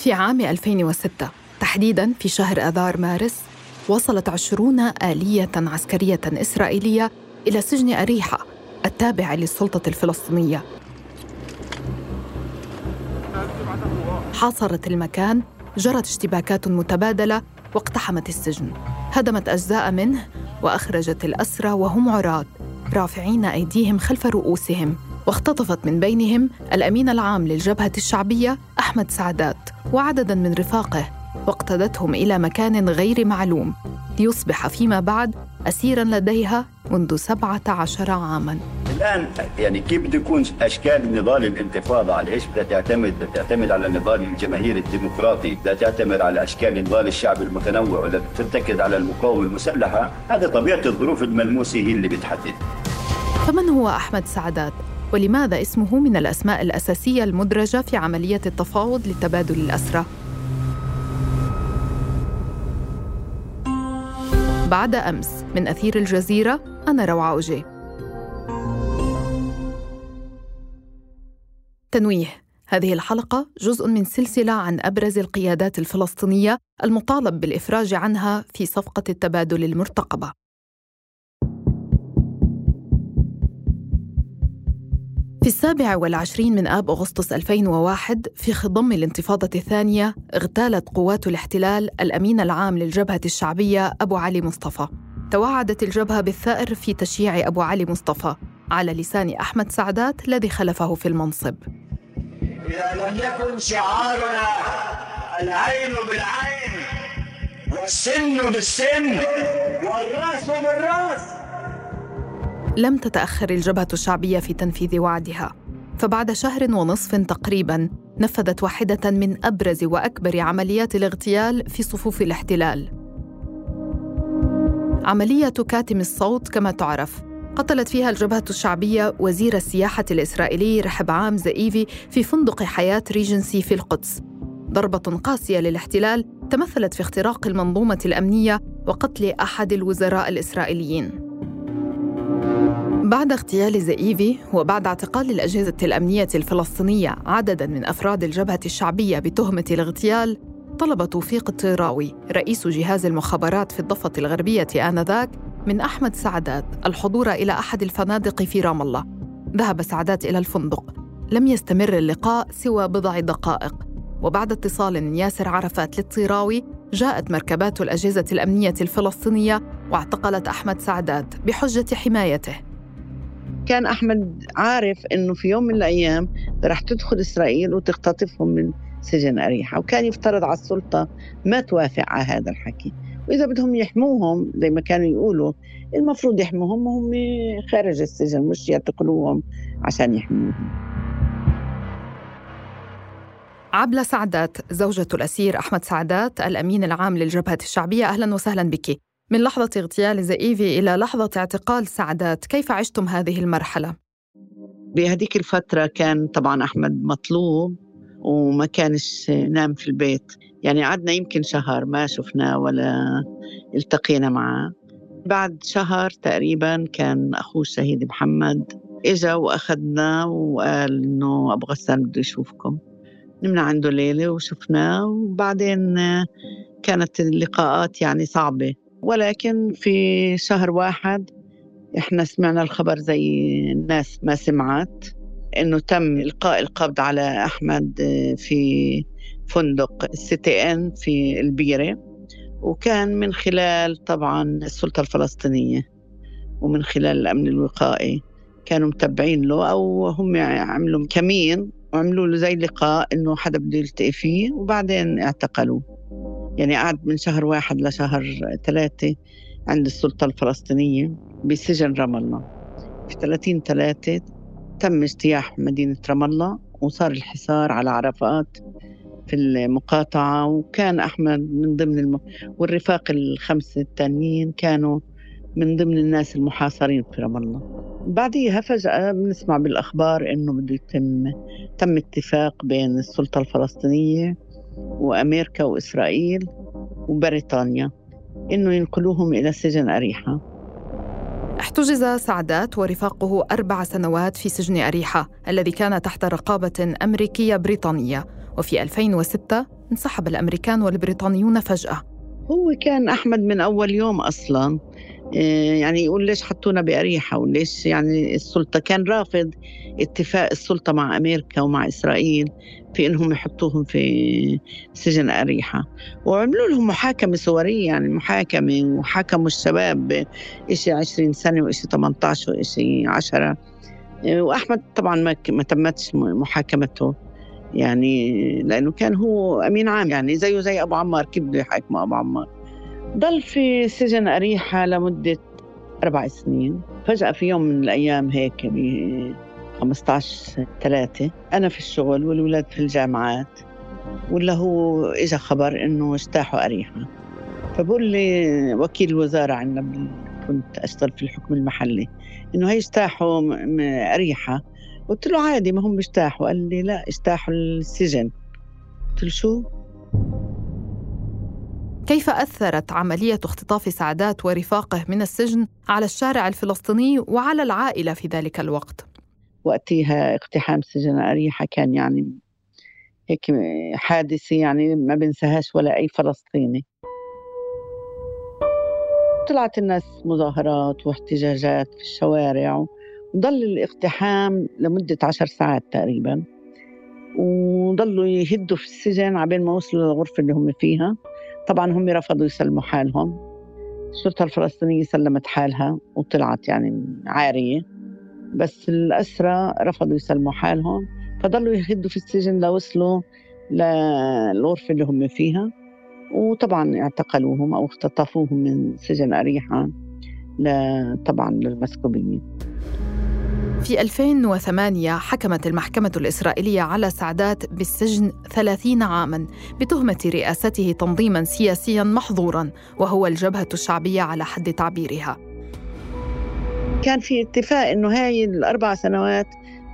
في عام 2006 تحديداً في شهر آذار مارس وصلت عشرون آلية عسكرية إسرائيلية إلى سجن أريحة التابع للسلطة الفلسطينية. حاصرت المكان جرت اشتباكات متبادلة واقتحمت السجن. هدمت أجزاء منه وأخرجت الأسرى وهم عراة رافعين أيديهم خلف رؤوسهم واختطفت من بينهم الأمين العام للجبهة الشعبية أحمد سعدات وعددا من رفاقه واقتدتهم إلى مكان غير معلوم ليصبح فيما بعد أسيرا لديها منذ 17 عاما. الآن يعني كيف بده يكون أشكال نضال الانتفاضة على إيش؟ بدها تعتمد بدها تعتمد على النضال الجماهيري الديمقراطي بدها تعتمد على أشكال نضال الشعب المتنوع ولا ترتكز على المقاومة المسلحة. هذا طبيعة الظروف الملموسة هي اللي بتحدد. فمن هو أحمد سعدات؟ ولماذا اسمه من الأسماء الأساسية المدرجة في عملية التفاوض لتبادل الأسرى؟ بعد أمس من أثير الجزيرة أنا روعة أوجي. تنويه. هذه الحلقة جزء من سلسلة عن أبرز القيادات الفلسطينية المطالب بالإفراج عنها في صفقة التبادل المرتقبة. في السابع والعشرين من آب أغسطس 2001 في خضم الانتفاضة الثانية اغتالت قوات الاحتلال الأمين العام للجبهة الشعبية أبو علي مصطفى. توعدت الجبهة بالثأر في تشييع أبو علي مصطفى. على لسان أحمد سعدات الذي خلفه في المنصب. إذا لم يكن شعارنا العين بالعين والسن بالسن والرأس بالرأس لم تتأخر الجبهة الشعبية في تنفيذ وعدها. فبعد شهر ونصف تقريبا نفذت واحدة من أبرز وأكبر عمليات الاغتيال في صفوف الاحتلال. عملية كاتم الصوت كما تعرف قتلت فيها الجبهة الشعبية وزير السياحة الإسرائيلي رحب عام زئيفي في فندق حياة ريجنسي في القدس. ضربة قاسية للاحتلال تمثلت في اختراق المنظومة الأمنية وقتل أحد الوزراء الإسرائيليين. بعد اغتيال زئيفي وبعد اعتقال الأجهزة الأمنية الفلسطينية عددا من أفراد الجبهة الشعبية بتهمة الاغتيال طلب توفيق الطيراوي رئيس جهاز المخابرات في الضفة الغربية آنذاك من أحمد سعدات الحضور إلى أحد الفنادق في رام الله. ذهب سعدات إلى الفندق. لم يستمر اللقاء سوى بضع دقائق. وبعد اتصال من ياسر عرفات للطيراوي جاءت مركبات الأجهزة الأمنية الفلسطينية واعتقلت أحمد سعدات بحجة حمايته. كان أحمد عارف إنه في يوم من الأيام رح تدخل إسرائيل وتختطفهم من سجن أريحة وكان يفترض على السلطة ما توافق على هذا الحكي. وإذا بدهم يحموهم زي ما كانوا يقولوا المفروض يحموهم وهم خارج السجن مش يعتقلوهم عشان يحموهم. عبلة سعدات زوجة الأسير أحمد سعدات الأمين العام للجبهة الشعبية أهلا وسهلا بك. من لحظة اغتيال زئيفي إلى لحظة اعتقال سعدات كيف عشتم هذه المرحلة؟ بهذيك الفترة كان طبعا أحمد مطلوب وما كانش نام في البيت. يعني قعدنا يمكن شهر ما شفناه ولا التقينا معه. بعد شهر تقريبا كان أخوه الشهيد محمد إجا وأخذنا وقال إنه أبو غسان بده يشوفكم. نمنا عنده ليلة وشفناه وبعدين كانت اللقاءات يعني صعبة. ولكن في شهر واحد إحنا سمعنا الخبر زي الناس ما سمعت إنه تم إلقاء القبض على أحمد في فندق السيتي إن في البيرة وكان من خلال طبعا السلطة الفلسطينية ومن خلال الأمن الوقائي كانوا متبعين له أو هم عملوا كمين وعملوا له زي لقاء إنه حدا بده يلتقي فيه وبعدين اعتقلوه. يعني قعد من شهر واحد لشهر ثلاثة عند السلطة الفلسطينية بسجن رام الله. في 30 ثلاثة تم اجتياح مدينة رام الله وصار الحصار على عرفات في المقاطعة وكان أحمد من ضمن الم... والرفاق الخمسة التانيين كانوا من ضمن الناس المحاصرين في رام الله. بعديها فجأة بنسمع بالأخبار إنه بده يتم تم اتفاق بين السلطة الفلسطينية وأمريكا وإسرائيل وبريطانيا إنه ينقلوهم إلى سجن أريحة. احتجز سعدات ورفاقه أربع سنوات في سجن أريحة الذي كان تحت رقابة أمريكية بريطانية وفي 2006 انسحب الأمريكان والبريطانيون فجأة. هو كان أحمد من أول يوم أصلا. يعني يقول ليش حطونا بأريحة وليش يعني السلطة؟ كان رافض اتفاق السلطة مع أمريكا ومع إسرائيل في إنهم يحطوهم في سجن أريحة. وعملوا لهم محاكمة صورية يعني محاكمة وحكموا الشباب إشي 20 سنة وإشي 18 وإشي 10 إيه، وأحمد طبعا ما ما تمتش محاكمته. يعني لأنه كان هو أمين عام يعني زيه زي أبو عمار كيف بده يحاكموا أبو عمار؟ ضل في سجن أريحة لمدة أربع سنين. فجأة في يوم من الأيام هيك ب 15 ثلاثة أنا في الشغل والولاد في الجامعات ولا هو إجا خبر إنه اجتاحوا أريحة. فبقول لي وكيل الوزارة عندنا كنت أشتغل في الحكم المحلي إنه هي اجتاحوا أريحة. قلت له عادي ما هم بيجتاحوا قال لي لا اجتاحوا السجن. قلت له شو؟ كيف أثرت عملية اختطاف سعدات ورفاقه من السجن على الشارع الفلسطيني وعلى العائلة في ذلك الوقت؟ وقتها اقتحام سجن أريحة كان يعني هيك حادثة يعني ما بنساهاش ولا أي فلسطيني طلعت الناس مظاهرات واحتجاجات في الشوارع وضل الاقتحام لمدة عشر ساعات تقريبا وضلوا يهدوا في السجن عبين ما وصلوا للغرفة اللي هم فيها طبعا هم رفضوا يسلموا حالهم. الشرطة الفلسطينية سلمت حالها وطلعت يعني عارية. بس الأسرى رفضوا يسلموا حالهم. فضلوا يهدوا في السجن لوصلوا للغرفة اللي هم فيها. وطبعا اعتقلوهم أو اختطفوهم من سجن أريحة طبعا للمسكوبيين. في 2008 حكمت المحكمة الإسرائيلية على سعدات بالسجن 30 عاماً بتهمة رئاسته تنظيماً سياسياً محظوراً وهو الجبهة الشعبية على حد تعبيرها. كان في اتفاق إنه هاي الأربع سنوات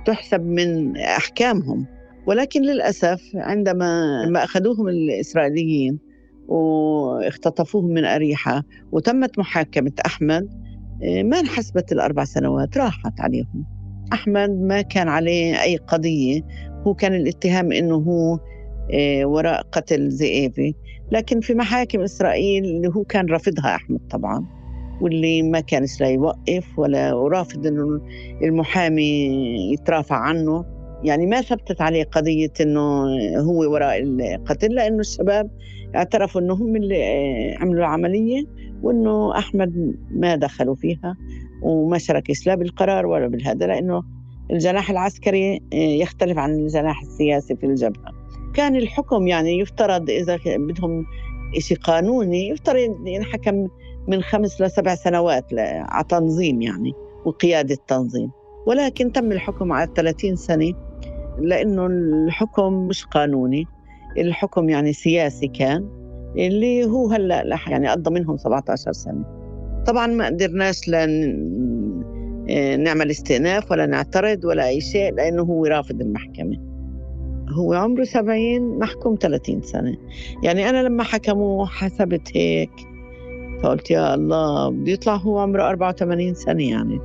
تحسب من أحكامهم. ولكن للأسف عندما ما أخذوهم الإسرائيليين واختطفوهم من أريحة وتمت محاكمة أحمد إيه، ما انحسبت الأربع سنوات راحت عليهم. أحمد ما كان عليه أي قضية. هو كان الاتهام أنه هو آه، وراء قتل زئيبي. لكن في محاكم إسرائيل اللي هو كان رافضها أحمد طبعا واللي ما كانش لا يوقف ولا ورافض أنه المحامي يترافع عنه. يعني ما ثبتت عليه قضية أنه هو وراء القتل لأنه الشباب اعترفوا أنه هم اللي آه، عملوا العملية وأنه أحمد ما دخلوا فيها. وما شاركش لا بالقرار ولا بالهذا لأنه الجناح العسكري آه، يختلف عن الجناح السياسي في الجبهة. كان الحكم يعني يفترض إذا بدهم شيء قانوني يفترض ينحكم من خمس لسبع سنوات على تنظيم يعني وقيادة تنظيم. ولكن تم الحكم على 30 سنة لأنه الحكم مش قانوني. الحكم يعني سياسي كان اللي هو هلأ يعني قضى منهم 17 سنة. طبعا ما قدرناش آه، نعمل استئناف ولا نعترض ولا أي شيء لأنه هو رافض المحكمة. هو عمره 70 محكوم 30 سنة. يعني أنا لما حكموه حسبت هيك. فقلت يا الله بده يطلع هو عمره 84 سنة يعني.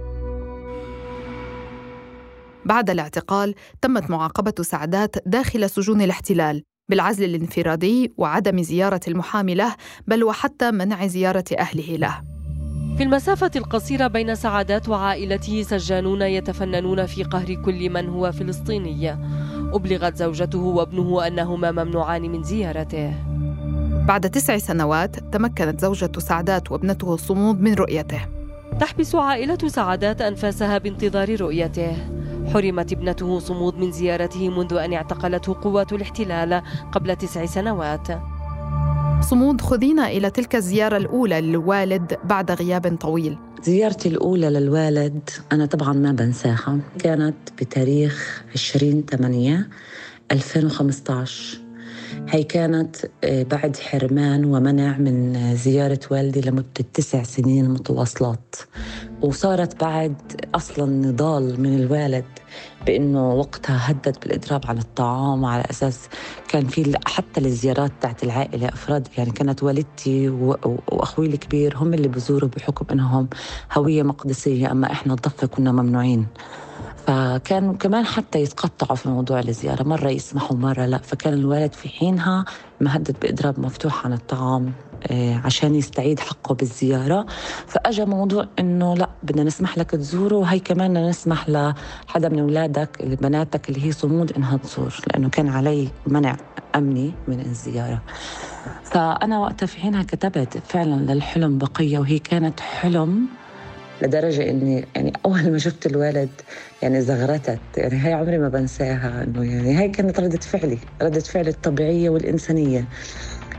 بعد الاعتقال تمت معاقبة سعدات داخل سجون الاحتلال بالعزل الانفرادي وعدم زيارة المحامي له بل وحتى منع زيارة أهله له. في المسافة القصيرة بين سعادات وعائلته سجانون يتفننون في قهر كل من هو فلسطيني. أبلغت زوجته وابنه أنهما ممنوعان من زيارته. بعد تسع سنوات تمكنت زوجة سعادات وابنته صمود من رؤيته. تحبس عائلة سعادات أنفاسها بانتظار رؤيته. حرمت ابنته صمود من زيارته منذ أن اعتقلته قوات الاحتلال قبل تسع سنوات. صمود خذينا إلى تلك الزيارة الأولى للوالد بعد غياب طويل. زيارتي الأولى للوالد أنا طبعا ما بنساها. كانت بتاريخ 20 8 2015 هي كانت آه، بعد حرمان ومنع من زيارة والدي لمدة تسع سنين متواصلات. وصارت بعد أصلا نضال من الوالد. بأنه وقتها هدد بالإضراب على الطعام على أساس كان في حتى الزيارات تاعت العائلة أفراد يعني كانت والدتي وأخوي الكبير هم اللي بزوروا بحكم أنهم هوية مقدسية أما إحنا الضفة كنا ممنوعين. فكانوا كمان حتى يتقطعوا في موضوع الزيارة مرة يسمحوا مرة لا. فكان الوالد في حينها مهدد بإضراب مفتوح عن الطعام. عشان يستعيد حقه بالزيارة. فأجا موضوع إنه لا بدنا نسمح لك تزوره وهي كمان نسمح لحدا من أولادك بناتك اللي هي صمود إنها تزور لأنه كان علي منع أمني من الزيارة. فأنا وقتها في حينها كتبت فعلا للحلم بقية وهي كانت حلم لدرجة إني يعني أول ما شفت الولد يعني زغرتت. يعني هاي عمري ما بنساها إنه يعني هاي كانت ردة فعلي ردة فعلي الطبيعية والإنسانية.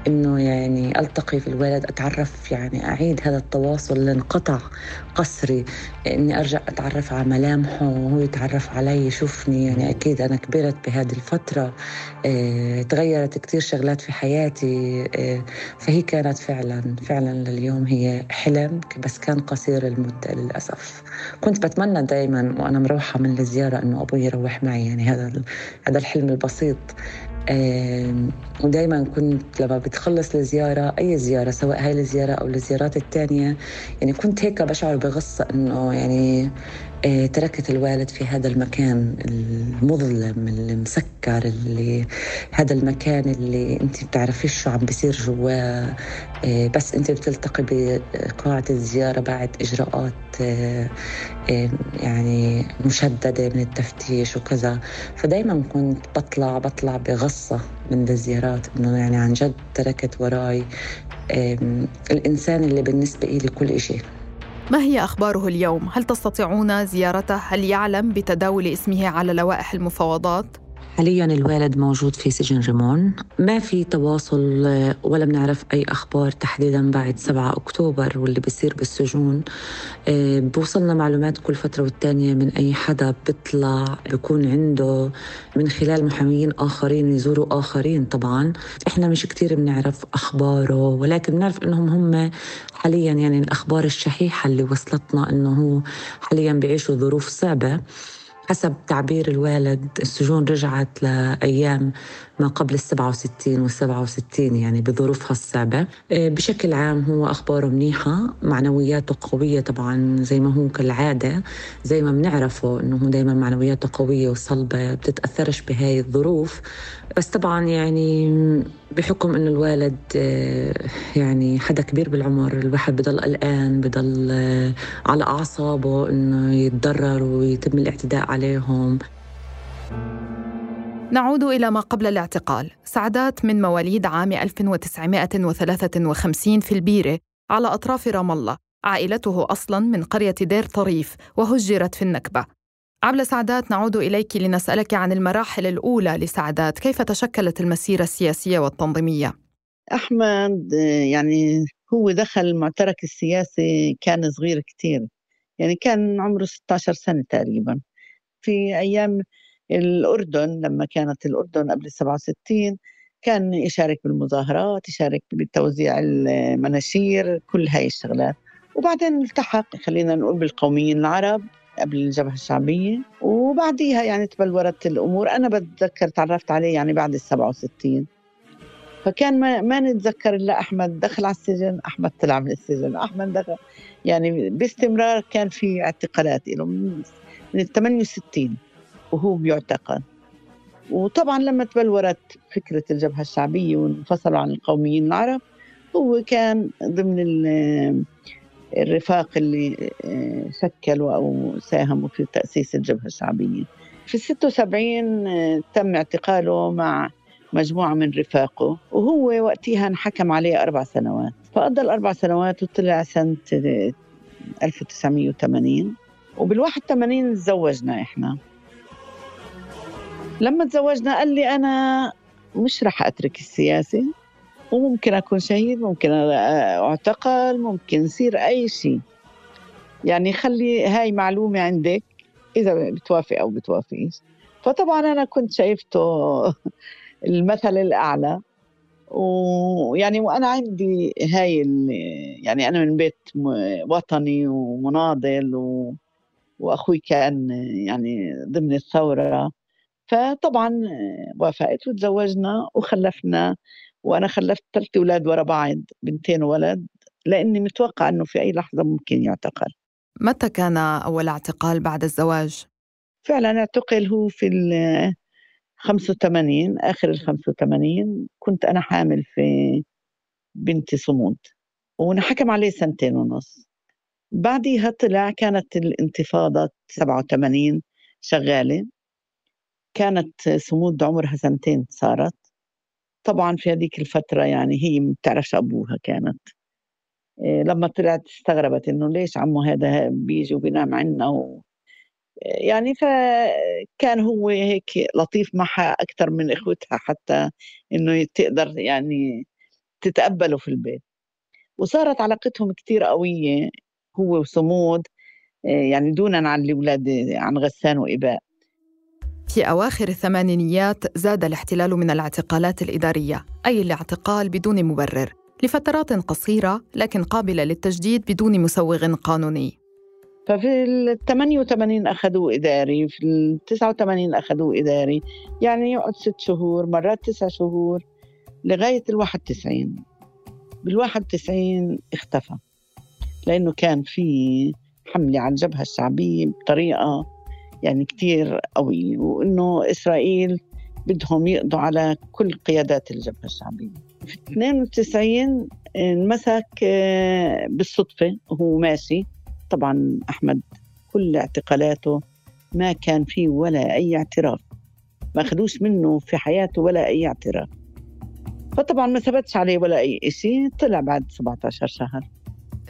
إنه يعني ألتقي في الولد أتعرف يعني أعيد هذا التواصل اللي انقطع قسري إني أرجع أتعرف على ملامحه وهو يتعرف علي يشوفني. يعني أكيد أنا كبرت بهذه الفترة آه تغيرت كثير شغلات في حياتي آه فهي كانت فعلا فعلا لليوم هي حلم بس كان قصير المده للأسف. كنت بتمنى دائما وأنا مروحة من الزيارة إنه أبوي يروح معي يعني هذا هذا الحلم البسيط. ودائما كنت لما بتخلص الزيارة أي زيارة سواء هاي الزيارة أو الزيارات الثانية يعني كنت هيك بشعر بغصة إنه يعني تركت الوالد في هذا المكان المظلم المسكر اللي هذا المكان اللي انت بتعرفيش شو عم بيصير جواه آه، بس انت بتلتقي بقاعة الزيارة بعد إجراءات آه، يعني مشددة من التفتيش وكذا. فدايما كنت بطلع بطلع بغصة من الزيارات إنه يعني عن جد تركت وراي الإنسان اللي بالنسبة لي كل شيء ما هي أخباره اليوم؟ هل تستطيعون زيارته؟ هل يعلم بتداول اسمه على لوائح المفاوضات؟ حاليا الوالد موجود في سجن ريمون ما في تواصل ولا بنعرف أي أخبار تحديدا بعد 7 أكتوبر واللي بيصير بالسجون. آه، بوصلنا معلومات كل فترة والتانية من أي حدا بيطلع بيكون عنده من خلال محاميين آخرين يزوروا آخرين طبعا. إحنا مش كتير بنعرف أخباره ولكن بنعرف إنهم هم حاليا يعني الأخبار الشحيحة اللي وصلتنا إنه هو حاليا بيعيشوا ظروف صعبة. حسب تعبير الوالد السجون رجعت لأيام ما قبل ال 67 وال 67 يعني بظروفها الصعبة. آه، بشكل عام هو أخباره منيحة معنوياته قوية طبعا زي ما هو كالعادة زي ما بنعرفه أنه دايما معنوياته قوية وصلبة بتتأثرش بهاي الظروف. بس طبعا يعني بحكم إنه الوالد آه، يعني حدا كبير بالعمر الواحد بضل قلقان بضل آه، على أعصابه إنه يتضرر ويتم الاعتداء عليهم. نعود إلى ما قبل الاعتقال. سعدات من مواليد عام 1953 في البيرة على أطراف رام الله. عائلته أصلا من قرية دير طريف وهجرت في النكبة. عبلة سعدات نعود إليك لنسألك عن المراحل الأولى لسعدات كيف تشكلت المسيرة السياسية والتنظيمية؟ أحمد يعني هو دخل المعترك السياسي كان صغير كتير. يعني كان عمره 16 سنة تقريبا. في أيام الأردن لما كانت الأردن قبل 67 كان يشارك بالمظاهرات يشارك بتوزيع المناشير كل هاي الشغلات. وبعدين التحق خلينا نقول بالقوميين العرب. قبل الجبهة الشعبية. وبعديها يعني تبلورت الأمور. أنا بتذكر تعرفت عليه يعني بعد ال 67 فكان ما, ما نتذكر إلا أحمد دخل على السجن. أحمد طلع من السجن. أحمد دخل. يعني باستمرار كان في اعتقالات له من, ال 68 وهو بيعتقل وطبعا لما تبلورت فكرة الجبهة الشعبية وانفصلوا عن القوميين العرب هو كان ضمن الرفاق اللي آه، شكلوا أو ساهموا في تأسيس الجبهة الشعبية. في 76 آه، تم اعتقاله مع مجموعة من رفاقه وهو وقتها انحكم عليه أربع سنوات. فقضى الأربع سنوات وطلع سنة 1980 وبال 81 تزوجنا إحنا. لما تزوجنا قال لي أنا مش رح أترك السياسة. وممكن أكون شهيد ممكن أعتقل ممكن يصير أي شيء. يعني خلي هاي معلومة عندك إذا بتوافق أو بتوافقيش. فطبعا أنا كنت شايفته المثل الأعلى. ويعني وأنا عندي هاي يعني أنا من بيت وطني ومناضل و... وأخوي كان يعني ضمن الثورة. فطبعا وافقت وتزوجنا وخلفنا. وأنا خلفت ثلاث أولاد ورا بعض بنتين وولد لأني متوقع إنه في أي لحظة ممكن يعتقل. متى كان أول اعتقال بعد الزواج؟ فعلا اعتقل هو في ال 85 آخر ال 85 كنت أنا حامل في بنتي صمود ونحكم عليه سنتين ونص. بعديها طلع كانت الانتفاضة 87 شغالة كانت صمود عمرها سنتين صارت. طبعا في هذيك الفترة يعني هي ما بتعرفش أبوها كانت. إيه، لما طلعت استغربت إنه ليش عمو هذا بيجي وبينام عنا و... يعني فكان هو هيك لطيف معها أكثر من إخوتها حتى إنه تقدر يعني تتقبله في البيت. وصارت علاقتهم كتير قوية هو وصمود إيه، يعني دونا عن الأولاد عن غسان وإباء. في أواخر الثمانينيات زاد الاحتلال من الاعتقالات الإدارية أي الاعتقال بدون مبرر لفترات قصيرة لكن قابلة للتجديد بدون مسوغ قانوني. ففي ال 88 أخذوه إداري في ال 89 أخذوه إداري يعني يقعد ست شهور مرات تسع شهور لغاية ال 91 بال 91 اختفى لأنه كان في حملة على الجبهة الشعبية بطريقة يعني كتير قوي وإنه إسرائيل بدهم يقضوا على كل قيادات الجبهة الشعبية. في 92 انمسك آه، بالصدفة وهو ماشي. طبعا أحمد كل اعتقالاته ما كان فيه ولا أي اعتراف. ما أخذوش منه في حياته ولا أي اعتراف. فطبعا ما ثبتش عليه ولا أي شيء طلع بعد 17 شهر.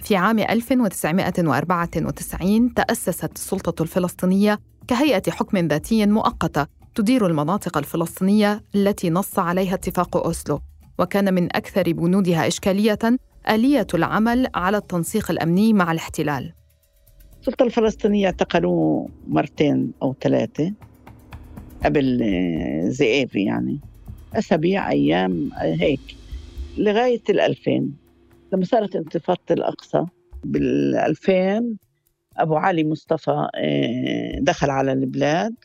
في عام 1994 تأسست السلطة الفلسطينية كهيئة حكم ذاتي مؤقتة تدير المناطق الفلسطينية التي نص عليها اتفاق أوسلو وكان من أكثر بنودها إشكالية آلية العمل على التنسيق الأمني مع الاحتلال. السلطة الفلسطينية اعتقلوا مرتين أو ثلاثة قبل زئيفي يعني. أسابيع أيام هيك. لغاية الألفين لما صارت انتفاضة الأقصى بالألفين أبو علي مصطفى آه، دخل على البلاد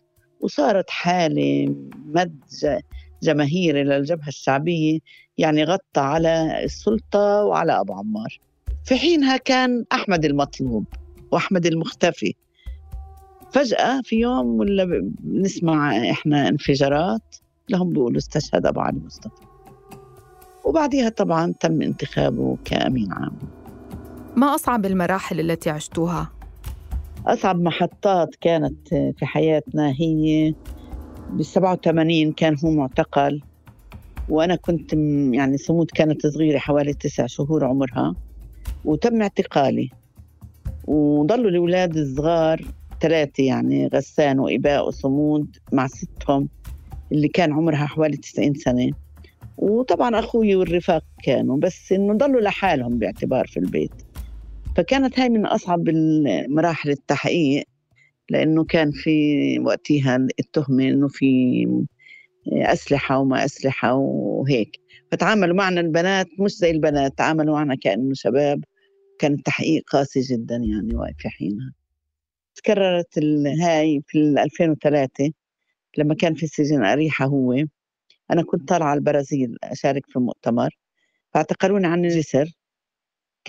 وصارت حالة مد جماهيري للجبهة الشعبية يعني غطى على السلطة وعلى أبو عمار. في حينها كان أحمد المطلوب وأحمد المختفي. فجأة في يوم ولا بنسمع إحنا انفجارات لهم بيقولوا استشهد أبو علي مصطفى. وبعدها طبعا تم انتخابه كأمين عام. ما أصعب المراحل التي عشتوها؟ أصعب محطات كانت في حياتنا هي بال 87 كان هو معتقل. وأنا كنت يعني صمود كانت صغيرة حوالي تسع شهور عمرها. وتم اعتقالي. وضلوا الأولاد الصغار ثلاثة يعني غسان وإباء وصمود مع ستهم اللي كان عمرها حوالي 90 سنة. وطبعا أخوي والرفاق كانوا بس إنه ضلوا لحالهم باعتبار في البيت. فكانت هاي من أصعب مراحل التحقيق لأنه كان في وقتها التهمة إنه في أسلحة وما أسلحة وهيك. فتعاملوا معنا البنات مش زي البنات تعاملوا معنا كأنه شباب. كان التحقيق قاسي جدا يعني واقف في حينها. تكررت هاي في 2003 لما كان في سجن أريحة هو. أنا كنت طالعة البرازيل أشارك في مؤتمر فاعتقلوني عن الجسر.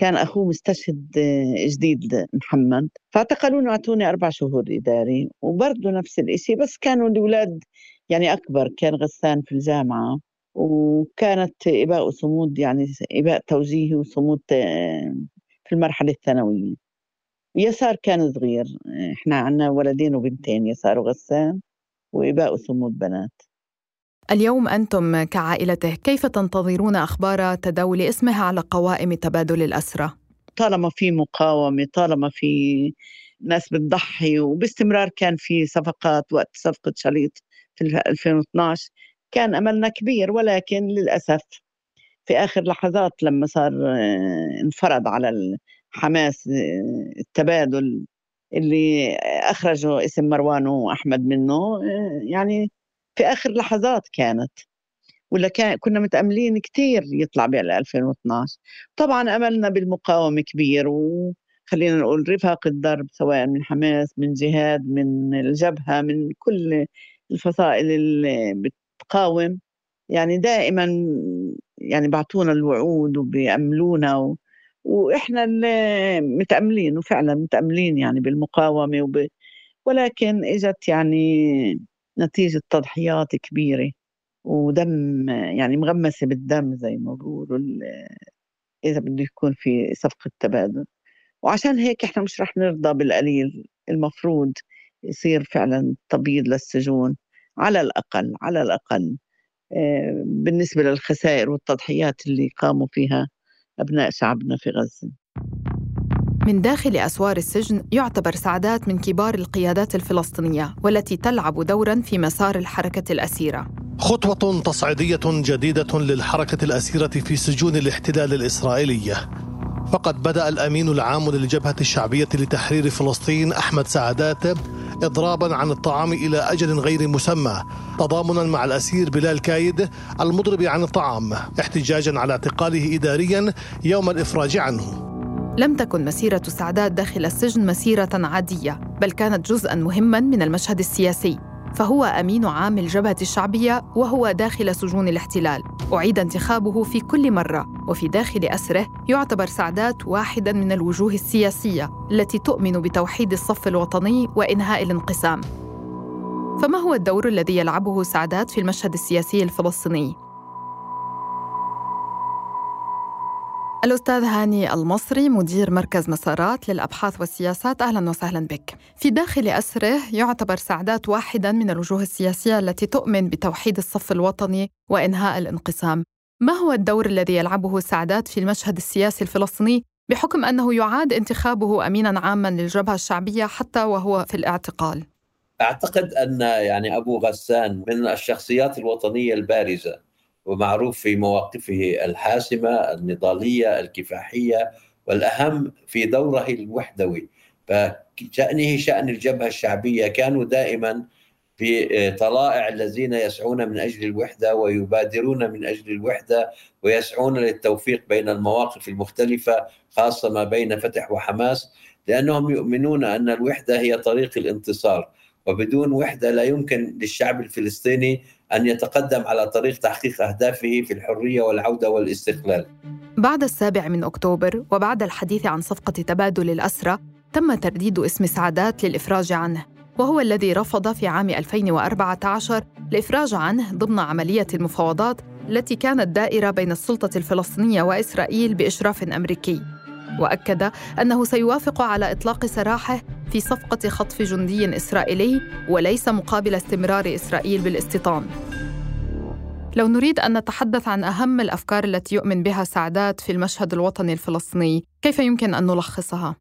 كان أخوه مستشهد آه، جديد محمد. فاعتقلوني واعطوني أربع شهور إداري وبرضه نفس الإشي بس كانوا الأولاد يعني أكبر كان غسان في الجامعة وكانت إباء وصمود يعني إباء توجيهي وصمود آه، في المرحلة الثانوية. يسار كان صغير إحنا عنا ولدين وبنتين يسار وغسان وإباء وصمود بنات. اليوم أنتم كعائلته كيف تنتظرون أخبار تداول اسمها على قوائم تبادل الأسرى؟ طالما في مقاومة طالما في ناس بتضحي وباستمرار كان في صفقات وقت صفقة شليط في 2012 كان أملنا كبير ولكن للأسف في آخر لحظات لما صار آه، انفرض على حماس آه، التبادل اللي أخرجوا اسم مروان وأحمد منه آه، يعني في آخر لحظات كانت. ولا كان كنا متأملين كثير يطلع بال 2012 طبعا أملنا بالمقاومة كبير وخلينا نقول رفاق الدرب سواء من حماس من جهاد من الجبهة من كل الفصائل اللي بتقاوم. يعني دائما يعني بعطونا الوعود وبيأملونا و... وإحنا اللي متأملين وفعلا متأملين يعني بالمقاومة وب... ولكن إجت يعني نتيجة تضحيات كبيرة ودم يعني مغمسة بالدم زي ما بقولوا إذا بده يكون في صفقة تبادل وعشان هيك إحنا مش رح نرضى بالقليل المفروض يصير فعلا تبييض للسجون على الأقل على الأقل. آه، بالنسبة للخسائر والتضحيات اللي قاموا فيها أبناء شعبنا في غزة. من داخل أسوار السجن يعتبر سعدات من كبار القيادات الفلسطينية والتي تلعب دورا في مسار الحركة الأسيرة. خطوة تصعيدية جديدة للحركة الأسيرة في سجون الاحتلال الإسرائيلية فقد بدأ الأمين العام للجبهة الشعبية لتحرير فلسطين أحمد سعدات إضرابا عن الطعام إلى أجل غير مسمى تضامنا مع الأسير بلال كايد المضرب عن الطعام احتجاجا على اعتقاله إداريا يوم الإفراج عنه. لم تكن مسيرة سعدات داخل السجن مسيرة عادية بل كانت جزءا مهما من المشهد السياسي. فهو أمين عام الجبهة الشعبية وهو داخل سجون الاحتلال. أعيد انتخابه في كل مرة وفي داخل أسره يعتبر سعدات واحدا من الوجوه السياسية التي تؤمن بتوحيد الصف الوطني وإنهاء الانقسام. فما هو الدور الذي يلعبه سعدات في المشهد السياسي الفلسطيني؟ الأستاذ هاني المصري مدير مركز مسارات للأبحاث والسياسات. أهلا وسهلا بك. في داخل أسره يعتبر سعدات واحدا من الوجوه السياسية التي تؤمن بتوحيد الصف الوطني وإنهاء الانقسام. ما هو الدور الذي يلعبه سعدات في المشهد السياسي الفلسطيني؟ بحكم أنه يعاد انتخابه أمينا عاما للجبهة الشعبية حتى وهو في الاعتقال. أعتقد أن يعني أبو غسان من الشخصيات الوطنية البارزة. ومعروف في مواقفه الحاسمة النضالية الكفاحية والأهم في دوره الوحدوي. فشأنه شأن الجبهة الشعبية. كانوا دائما في طلائع الذين يسعون من أجل الوحدة ويبادرون من أجل الوحدة ويسعون للتوفيق بين المواقف المختلفة خاصة ما بين فتح وحماس لأنهم يؤمنون أن الوحدة هي طريق الانتصار. وبدون وحدة لا يمكن للشعب الفلسطيني أن يتقدم على طريق تحقيق أهدافه في الحرية والعودة والاستقلال. بعد السابع من أكتوبر وبعد الحديث عن صفقة تبادل الاسرى تم ترديد اسم سعدات للإفراج عنه وهو الذي رفض في عام 2014 الإفراج عنه ضمن عملية المفاوضات التي كانت دائرة بين السلطة الفلسطينية وإسرائيل بإشراف أمريكي وأكد أنه سيوافق على إطلاق سراحه في صفقة خطف جندي إسرائيلي وليس مقابل استمرار إسرائيل بالاستيطان. لو نريد أن نتحدث عن أهم الأفكار التي يؤمن بها سعدات في المشهد الوطني الفلسطيني كيف يمكن أن نلخصها؟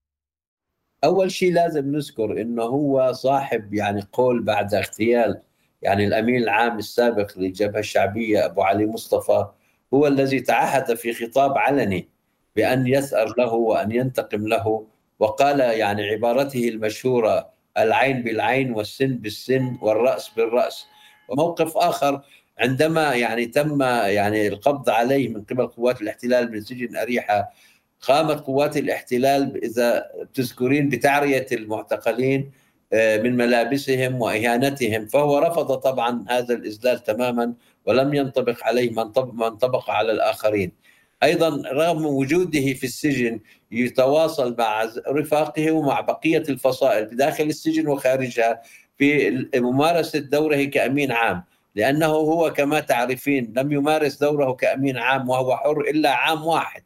أول شيء لازم نذكر انه هو صاحب يعني قول بعد اغتيال يعني الأمين العام السابق للجبهه الشعبيه أبو علي مصطفى هو الذي تعهد في خطاب علني بأن يثأر له وأن ينتقم له. وقال يعني عبارته المشهورة العين بالعين والسن بالسن والرأس بالرأس. وموقف آخر عندما يعني تم يعني القبض عليه من قبل قوات الاحتلال من سجن أريحة قامت قوات الاحتلال إذا تذكرين بتعرية المعتقلين آه، من ملابسهم وإهانتهم. فهو رفض طبعا هذا الإذلال تماما ولم ينطبق عليه ما انطبق على الآخرين. أيضا رغم وجوده في السجن يتواصل مع رفاقه ومع بقية الفصائل بداخل السجن وخارجها في ممارسة دوره كأمين عام لأنه هو كما تعرفين لم يمارس دوره كأمين عام وهو حر إلا عام واحد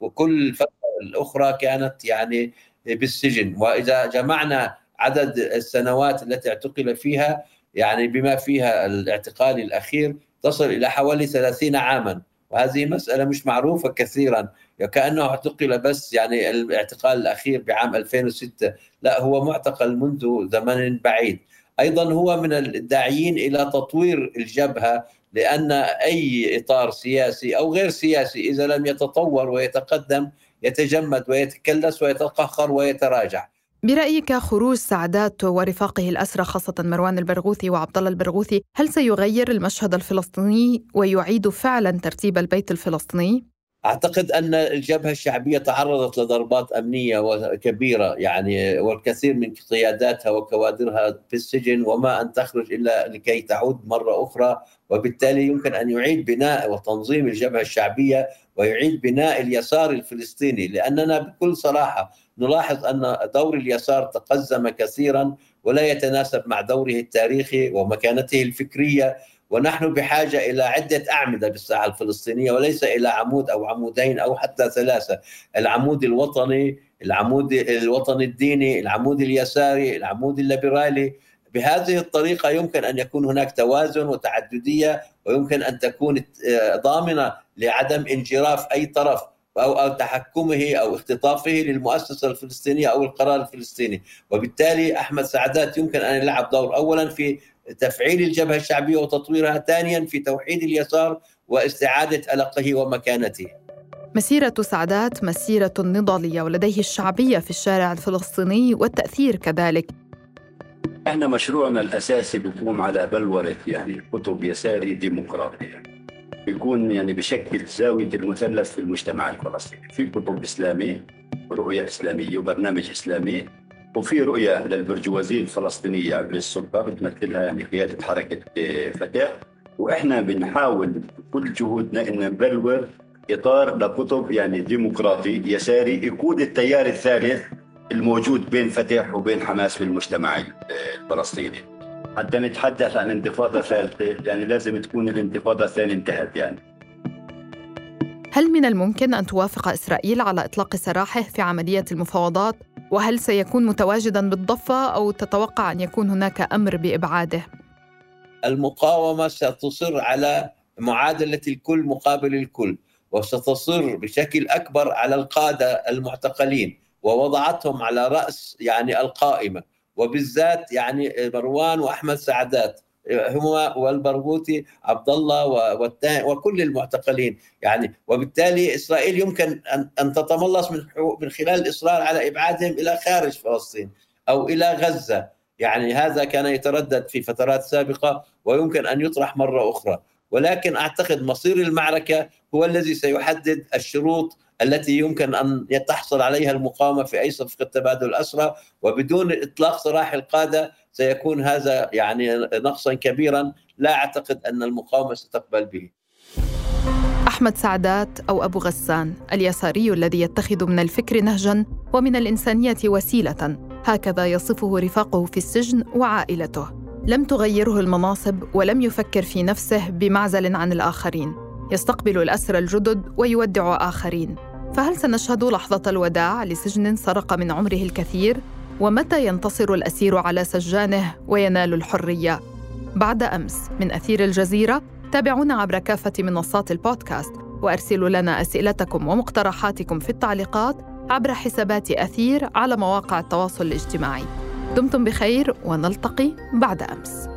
وكل الفترة الأخرى كانت يعني بالسجن. وإذا جمعنا عدد السنوات التي اعتقل فيها يعني بما فيها الاعتقال الأخير تصل إلى حوالي 30 عاما. وهذه مسألة مش معروفة كثيرا. كأنه اعتقل بس يعني الاعتقال الأخير بعام 2006 لا هو معتقل منذ زمن بعيد. أيضا هو من الداعيين إلى تطوير الجبهة لأن أي إطار سياسي أو غير سياسي إذا لم يتطور ويتقدم يتجمد ويتكلس ويتقهقر ويتراجع. برأيك خروج سعدات ورفاقه الأسرى خاصة مروان البرغوثي وعبد الله البرغوثي هل سيغير المشهد الفلسطيني ويعيد فعلا ترتيب البيت الفلسطيني؟ أعتقد أن الجبهة الشعبية تعرضت لضربات أمنية كبيره يعني والكثير من قياداتها وكوادرها في السجن وما أن تخرج إلا لكي تعود مرة أخرى وبالتالي يمكن أن يعيد بناء وتنظيم الجبهة الشعبية ويعيد بناء اليسار الفلسطيني لأننا بكل صراحة نلاحظ أن دور اليسار تقزم كثيرا ولا يتناسب مع دوره التاريخي ومكانته الفكرية ونحن بحاجة إلى عدة أعمدة بالساحة الفلسطينية وليس إلى عمود أو عمودين أو حتى ثلاثة، العمود الوطني، العمود الوطني الديني، العمود اليساري، العمود الليبرالي، بهذه الطريقة يمكن أن يكون هناك توازن وتعددية ويمكن أن تكون ضامنة لعدم انجراف أي طرف أو, أو تحكمه أو اختطافه للمؤسسة الفلسطينية أو القرار الفلسطيني. وبالتالي أحمد سعدات يمكن أن يلعب دور أولا في تفعيل الجبهة الشعبية وتطويرها ثانيا في توحيد اليسار واستعادة ألقه ومكانته. مسيرة سعدات مسيرة نضالية ولديه الشعبية في الشارع الفلسطيني والتأثير كذلك. إحنا مشروعنا الأساسي بيقوم على بلورة يعني كتب يساري ديمقراطي بيكون يعني بشكل زاوية المثلث في المجتمع الفلسطيني. في كتب إسلامية رؤية إسلامية وبرنامج إسلامي وفي رؤية للبرجوازية الفلسطينية قبل السلطه بتمثلها يعني قيادة حركة فتح وإحنا بنحاول بكل جهودنا إن نبلور إطار لكتب يعني ديمقراطي يساري يقود التيار الثالث الموجود بين فتح وبين حماس في المجتمع الفلسطيني. حتى نتحدث عن انتفاضة ثالثة يعني لازم تكون الانتفاضة الثانية انتهت يعني هل من الممكن أن توافق إسرائيل على إطلاق سراحه في عملية المفاوضات؟ وهل سيكون متواجدا بالضفة أو تتوقع أن يكون هناك أمر بإبعاده؟ المقاومة ستصر على معادلة الكل مقابل الكل وستصر بشكل أكبر على القادة المعتقلين ووضعتهم على رأس يعني القائمة وبالذات يعني مروان وأحمد سعدات هما والبرغوثي عبد الله وكل المعتقلين يعني. وبالتالي إسرائيل يمكن ان تتملص من من خلال الإصرار على إبعادهم إلى خارج فلسطين أو إلى غزة. يعني هذا كان يتردد في فترات سابقة ويمكن أن يطرح مرة أخرى. ولكن أعتقد مصير المعركة هو الذي سيحدد الشروط التي يمكن أن تحصل عليها المقاومة في أي صفقة تبادل اسرى وبدون إطلاق سراح القادة سيكون هذا يعني نقصا كبيرا لا أعتقد أن المقاومة ستقبل به. أحمد سعدات أو أبو غسان اليساري الذي يتخذ من الفكر نهجا ومن الإنسانية وسيلة هكذا يصفه رفاقه في السجن وعائلته. لم تغيره المناصب ولم يفكر في نفسه بمعزل عن الآخرين. يستقبل الأسرى الجدد ويودع آخرين فهل سنشهد لحظة الوداع لسجن سرق من عمره الكثير؟ ومتى ينتصر الأسير على سجانه وينال الحرية؟ بعد أمس من أثير الجزيرة تابعونا عبر كافة منصات البودكاست وأرسلوا لنا أسئلتكم ومقترحاتكم في التعليقات عبر حسابات أثير على مواقع التواصل الاجتماعي دمتم بخير ونلتقي بعد أمس